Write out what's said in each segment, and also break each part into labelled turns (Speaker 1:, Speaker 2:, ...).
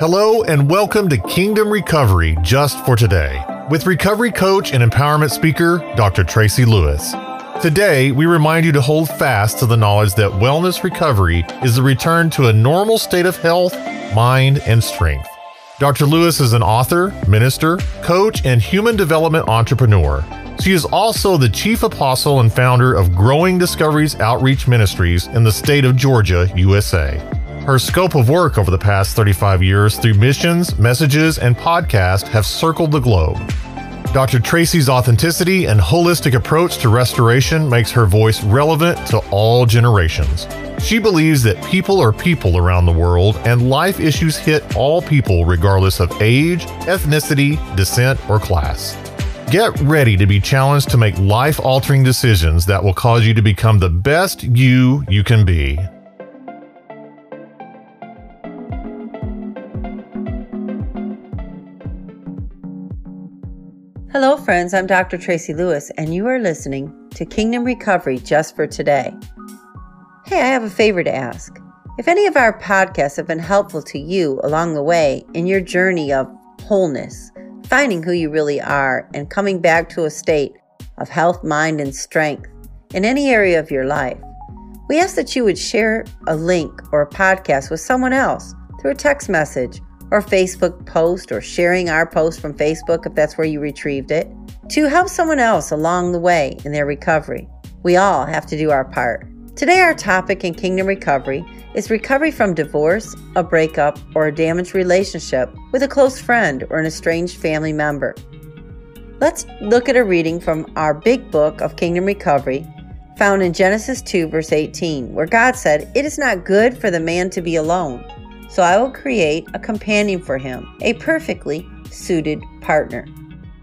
Speaker 1: Hello, and welcome to Kingdom Recovery Just for Today with recovery coach and empowerment speaker, Dr. Tracy Lewis. Today, we remind you to hold fast to the knowledge that wellness recovery is the return to a normal state of health, mind, and strength. Dr. Lewis is an author, minister, coach, and human development entrepreneur. She is also the chief apostle and founder of Growing Discoveries Outreach Ministries in the state of Georgia, USA. Her scope of work over the past 35 years through missions, messages, and podcasts have circled the globe. Dr. Tracy's authenticity and holistic approach to restoration makes her voice relevant to all generations. She believes that people are people around the world and life issues hit all people regardless of age, ethnicity, descent, or class. Get ready to be challenged to make life altering decisions that will cause you to become the best you you can be.
Speaker 2: Hello, friends. I'm Dr. Tracy Lewis, and you are listening to Kingdom Recovery just for today. Hey, I have a favor to ask. If any of our podcasts have been helpful to you along the way in your journey of wholeness, finding who you really are, and coming back to a state of health, mind, and strength in any area of your life, we ask that you would share a link or a podcast with someone else through a text message or Facebook post or sharing our post from Facebook if that's where you retrieved it to help someone else along the way in their recovery. We all have to do our part. Today, our topic in Kingdom Recovery is recovery from divorce, a breakup, or a damaged relationship with a close friend or an estranged family member. Let's look at a reading from our big book of Kingdom Recovery, found in Genesis 2, verse 18, where God said, It is not good for the man to be alone. So I will create a companion for him, a perfectly suited partner.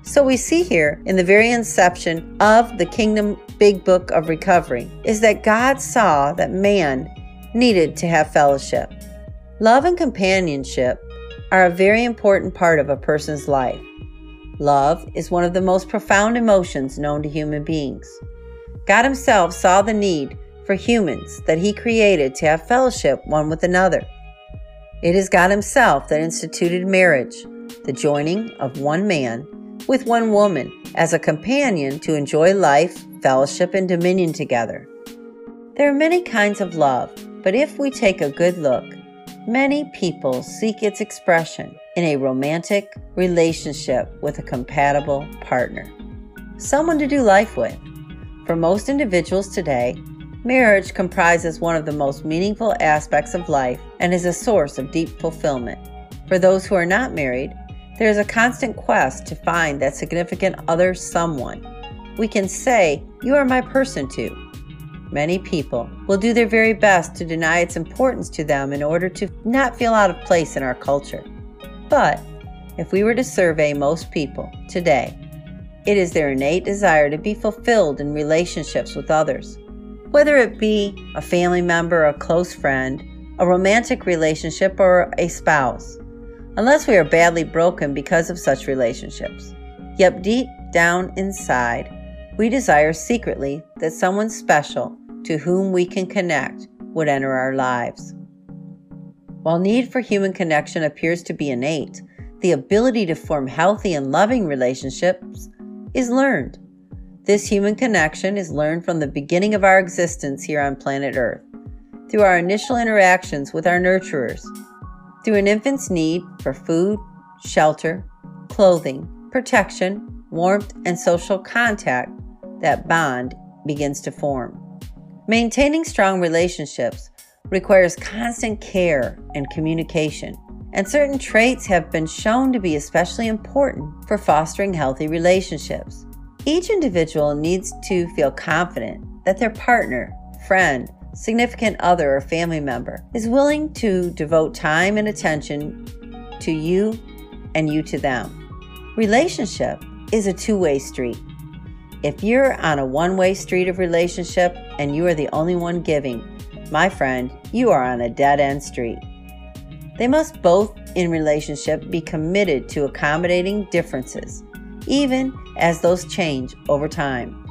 Speaker 2: So we see here in the very inception of the kingdom big book of recovery is that God saw that man needed to have fellowship. Love and companionship are a very important part of a person's life. Love is one of the most profound emotions known to human beings. God Himself saw the need for humans that He created to have fellowship one with another. It is God Himself that instituted marriage, the joining of one man with one woman as a companion to enjoy life, fellowship, and dominion together. There are many kinds of love, but if we take a good look, many people seek its expression in a romantic relationship with a compatible partner, someone to do life with. For most individuals today, Marriage comprises one of the most meaningful aspects of life and is a source of deep fulfillment. For those who are not married, there is a constant quest to find that significant other someone. We can say, You are my person too. Many people will do their very best to deny its importance to them in order to not feel out of place in our culture. But if we were to survey most people today, it is their innate desire to be fulfilled in relationships with others whether it be a family member, or a close friend, a romantic relationship, or a spouse, unless we are badly broken because of such relationships. Yet deep down inside, we desire secretly that someone special to whom we can connect would enter our lives. While need for human connection appears to be innate, the ability to form healthy and loving relationships is learned. This human connection is learned from the beginning of our existence here on planet Earth, through our initial interactions with our nurturers, through an infant's need for food, shelter, clothing, protection, warmth, and social contact, that bond begins to form. Maintaining strong relationships requires constant care and communication, and certain traits have been shown to be especially important for fostering healthy relationships. Each individual needs to feel confident that their partner, friend, significant other, or family member is willing to devote time and attention to you and you to them. Relationship is a two way street. If you're on a one way street of relationship and you are the only one giving, my friend, you are on a dead end street. They must both in relationship be committed to accommodating differences even as those change over time.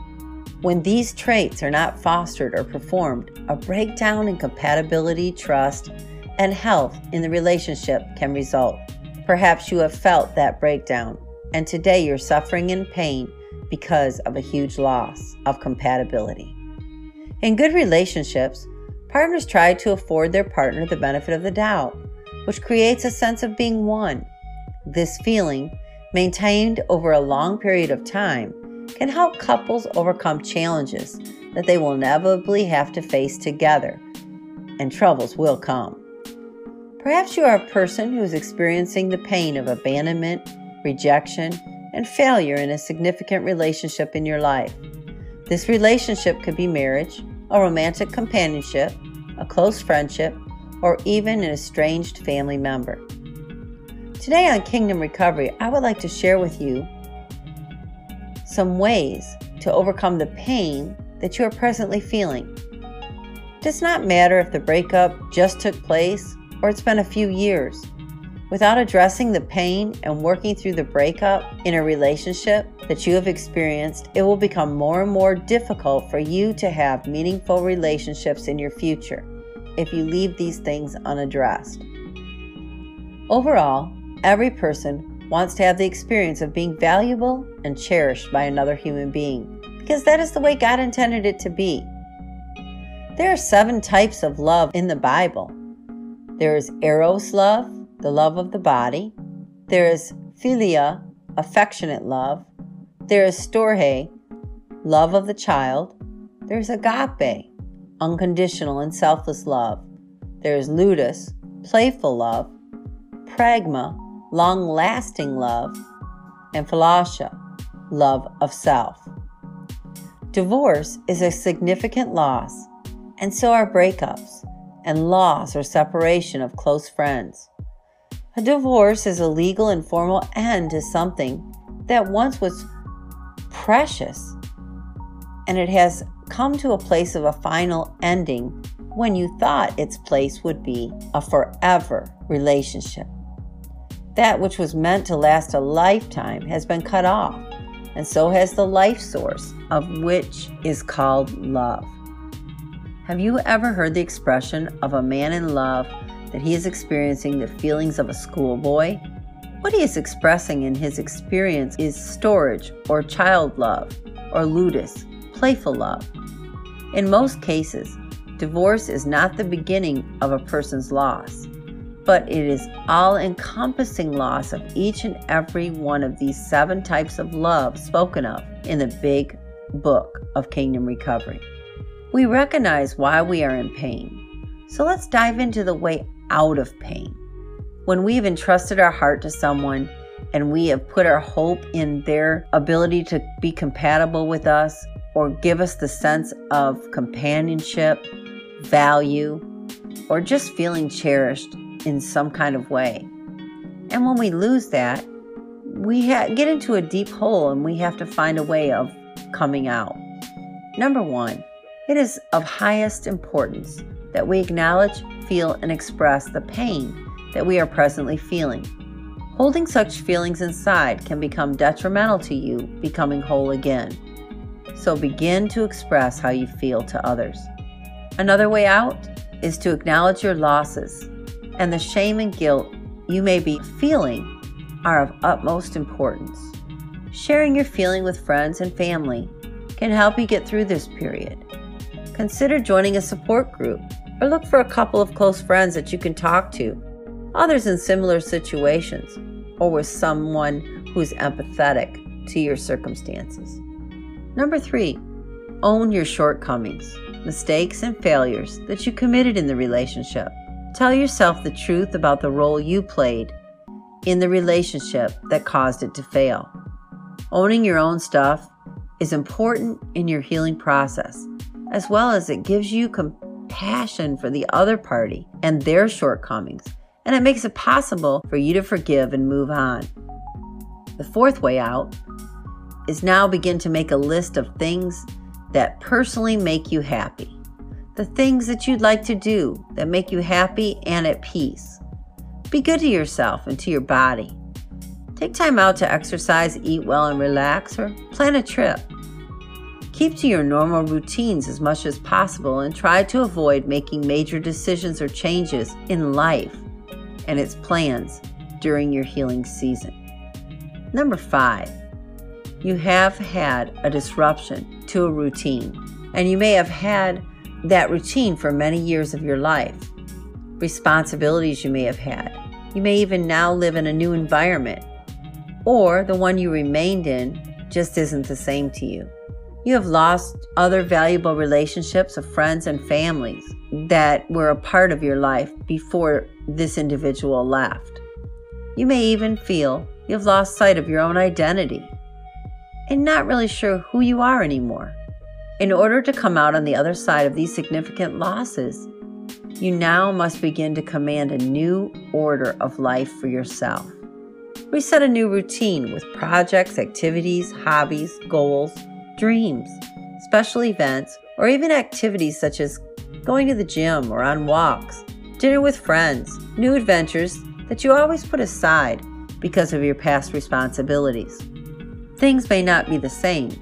Speaker 2: When these traits are not fostered or performed, a breakdown in compatibility, trust, and health in the relationship can result. Perhaps you have felt that breakdown, and today you're suffering in pain because of a huge loss of compatibility. In good relationships, partners try to afford their partner the benefit of the doubt, which creates a sense of being one. This feeling, maintained over a long period of time, can help couples overcome challenges that they will inevitably have to face together, and troubles will come. Perhaps you are a person who is experiencing the pain of abandonment, rejection, and failure in a significant relationship in your life. This relationship could be marriage, a romantic companionship, a close friendship, or even an estranged family member. Today on Kingdom Recovery, I would like to share with you some ways to overcome the pain that you are presently feeling. It does not matter if the breakup just took place or it's been a few years. Without addressing the pain and working through the breakup in a relationship that you have experienced, it will become more and more difficult for you to have meaningful relationships in your future if you leave these things unaddressed. Overall, every person wants to have the experience of being valuable and cherished by another human being because that is the way God intended it to be. There are seven types of love in the Bible. There is eros love, the love of the body. There is philia, affectionate love. There is storge, love of the child. There's agape, unconditional and selfless love. There is ludus, playful love. Pragma, long lasting love. And philassia, love of self. Divorce is a significant loss, and so are breakups and loss or separation of close friends. A divorce is a legal and formal end to something that once was precious, and it has come to a place of a final ending when you thought its place would be a forever relationship. That which was meant to last a lifetime has been cut off, and so has the life source, of which is called love. Have you ever heard the expression of a man in love that he is experiencing the feelings of a schoolboy? What he is expressing in his experience is storge or child love or ludus, playful love. In most cases, divorce is not the beginning of a person's loss, but it is all encompassing loss of each and every one of these seven types of love spoken of in the big book of Kingdom Recovery. We recognize why we are in pain, so let's dive into the way out of pain. When we've entrusted our heart to someone and we have put our hope in their ability to be compatible with us or give us the sense of companionship, value, or just feeling cherished in some kind of way. And when we lose that, we ha- get into a deep hole and we have to find a way of coming out. Number one, it is of highest importance that we acknowledge, feel, and express the pain that we are presently feeling. Holding such feelings inside can become detrimental to you becoming whole again. So begin to express how you feel to others. Another way out is to acknowledge your losses and the shame and guilt you may be feeling are of utmost importance. Sharing your feeling with friends and family can help you get through this period. Consider joining a support group or look for a couple of close friends that you can talk to, others in similar situations, or with someone who is empathetic to your circumstances. Number three, own your shortcomings, mistakes, and failures that you committed in the relationship. Tell yourself the truth about the role you played in the relationship that caused it to fail. Owning your own stuff is important in your healing process, as well as it gives you compassion for the other party and their shortcomings, and it makes it possible for you to forgive and move on. The fourth way out is now begin to make a list of things that personally make you happy. The things that you'd like to do that make you happy and at peace. Be good to yourself and to your body. Take time out to exercise, eat well, and relax, or plan a trip. Keep to your normal routines as much as possible and try to avoid making major decisions or changes in life and its plans during your healing season. Number five, you have had a disruption to a routine, and you may have had that routine for many years of your life. Responsibilities you may have had. You may even now live in a new environment, or the one you remained in just isn't the same to you. You have lost other valuable relationships of friends and families that were a part of your life before this individual left. You may even feel you've lost sight of your own identity and not really sure who you are anymore. In order to come out on the other side of these significant losses, you now must begin to command a new order of life for yourself. Reset a new routine with projects, activities, hobbies, goals, dreams, special events, or even activities such as going to the gym or on walks, dinner with friends, new adventures that you always put aside because of your past responsibilities. Things may not be the same,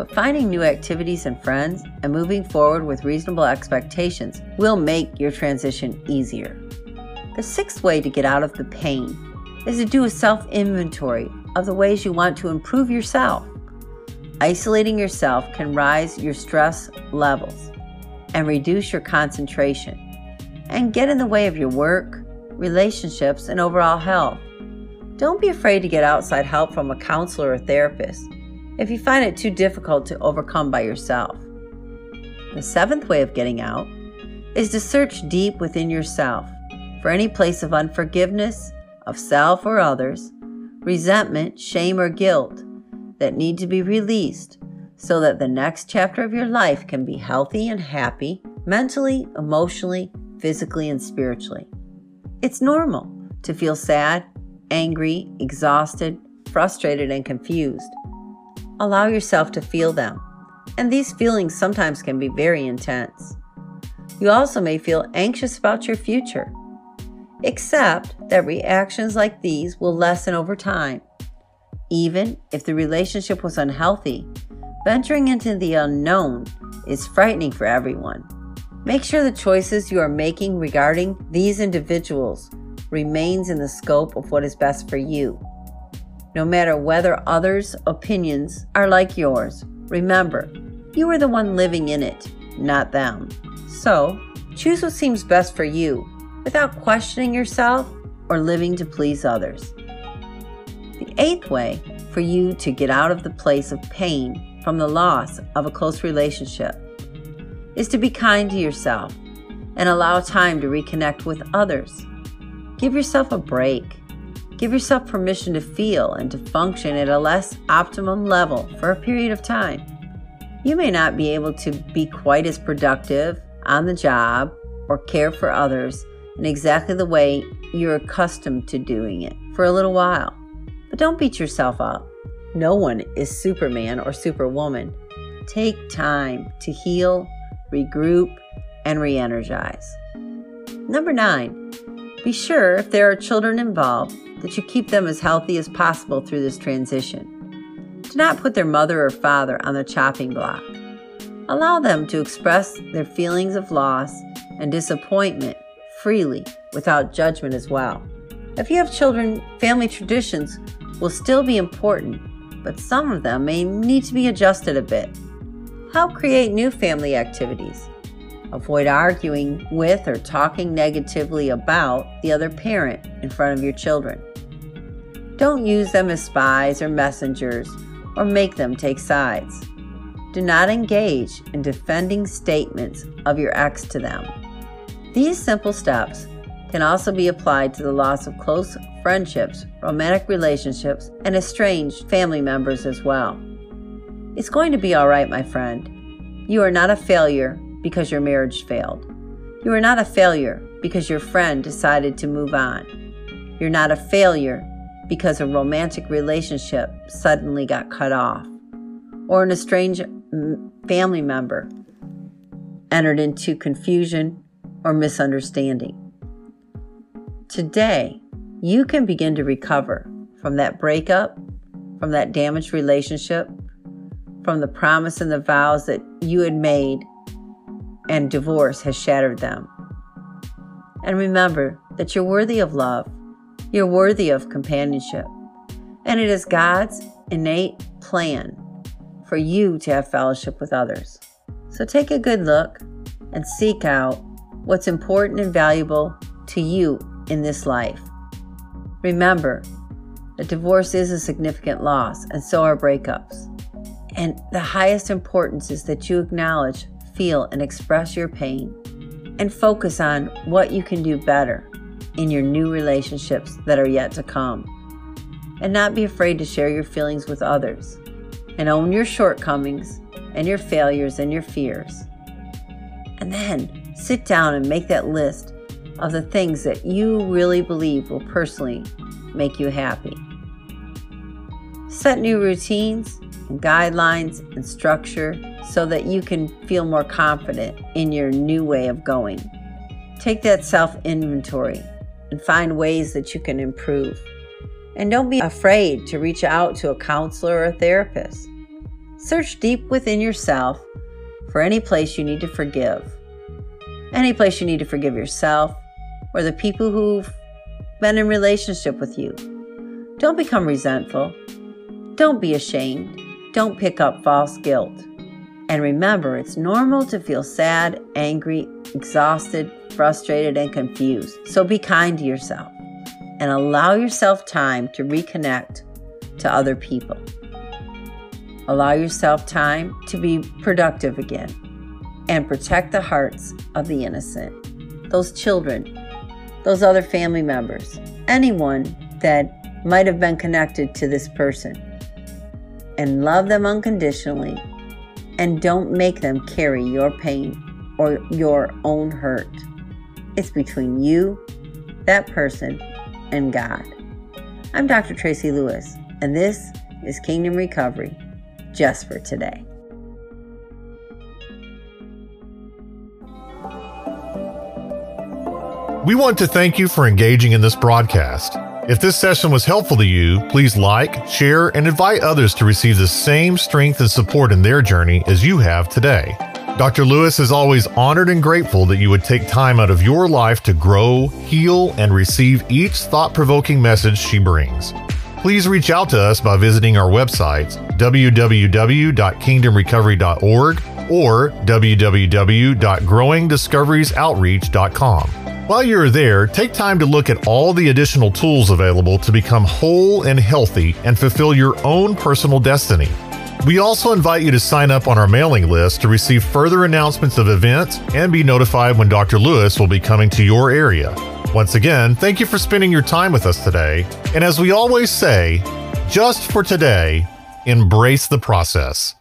Speaker 2: but finding new activities and friends and moving forward with reasonable expectations will make your transition easier. The sixth way to get out of the pain is to do a self inventory of the ways you want to improve yourself. Isolating yourself can rise your stress levels and reduce your concentration and get in the way of your work, relationships, and overall health. Don't be afraid to get outside help from a counselor or therapist if you find it too difficult to overcome by yourself. The seventh way of getting out is to search deep within yourself for any place of unforgiveness of self or others, resentment, shame, or guilt that need to be released so that the next chapter of your life can be healthy and happy, mentally, emotionally, physically, and spiritually. It's normal to feel sad, angry, exhausted, frustrated, and confused. Allow yourself to feel them, and these feelings sometimes can be very intense. You also may feel anxious about your future. Accept that reactions like these will lessen over time even if the relationship was unhealthy, venturing into the unknown is frightening for everyone. Make sure the choices you are making regarding these individuals remains in the scope of what is best for you. No matter whether others' opinions are like yours, remember, you are the one living in it, not them. So, choose what seems best for you without questioning yourself or living to please others. The eighth way for you to get out of the place of pain from the loss of a close relationship is to be kind to yourself and allow time to reconnect with others. Give yourself a break. Give yourself permission to feel and to function at a less optimum level for a period of time. You may not be able to be quite as productive on the job or care for others in exactly the way you're accustomed to doing it for a little while. But don't beat yourself up. No one is Superman or Superwoman. Take time to heal, regroup, and re energize. Number nine, be sure if there are children involved that you keep them as healthy as possible through this transition. Do not put their mother or father on the chopping block. Allow them to express their feelings of loss and disappointment freely without judgment as well. If you have children, family traditions will still be important, but some of them may need to be adjusted a bit. Help create new family activities. Avoid arguing with or talking negatively about the other parent in front of your children. Don't use them as spies or messengers or make them take sides. Do not engage in defending statements of your ex to them. These simple steps can also be applied to the loss of close friendships, romantic relationships, and estranged family members as well. It's going to be all right, my friend. You are not a failure because your marriage failed. You are not a failure because your friend decided to move on. You're not a failure because a romantic relationship suddenly got cut off, or an estranged family member entered into confusion or misunderstanding. Today, you can begin to recover from that breakup, from that damaged relationship, from the promise and the vows that you had made, and divorce has shattered them. And remember that you're worthy of love, you're worthy of companionship, and it is God's innate plan for you to have fellowship with others. So take a good look and seek out what's important and valuable to you in this life. Remember that divorce is a significant loss, and so are breakups. And the highest importance is that you acknowledge, feel, and express your pain and focus on what you can do better in your new relationships that are yet to come. And not be afraid to share your feelings with others and own your shortcomings and your failures and your fears. And then sit down and make that list of the things that you really believe will personally make you happy. Set new routines and guidelines and structure so that you can feel more confident in your new way of going. Take that self inventory and find ways that you can improve. And don't be afraid to reach out to a counselor or a therapist. Search deep within yourself for any place you need to forgive. Any place you need to forgive yourself or the people who've been in relationship with you. Don't become resentful. Don't be ashamed. Don't pick up false guilt. And remember, it's normal to feel sad, angry, exhausted, frustrated, and confused. So be kind to yourself and allow yourself time to reconnect to other people. Allow yourself time to be productive again and protect the hearts of the innocent, those children, those other family members, anyone that might have been connected to this person. And love them unconditionally and don't make them carry your pain or your own hurt. It's between you, that person, and God. I'm Dr. Tracy Lewis, and this is Kingdom Recovery just for today.
Speaker 1: We want to thank you for engaging in this broadcast. If this session was helpful to you, please like, share, and invite others to receive the same strength and support in their journey as you have today. Dr. Lewis is always honored and grateful that you would take time out of your life to grow, heal, and receive each thought provoking message she brings please reach out to us by visiting our websites www.kingdomrecovery.org or www.growingdiscoveriesoutreach.com. While you're there, take time to look at all the additional tools available to become whole and healthy and fulfill your own personal destiny. We also invite you to sign up on our mailing list to receive further announcements of events and be notified when Dr. Lewis will be coming to your area. Once again, thank you for spending your time with us today. And as we always say, just for today, embrace the process.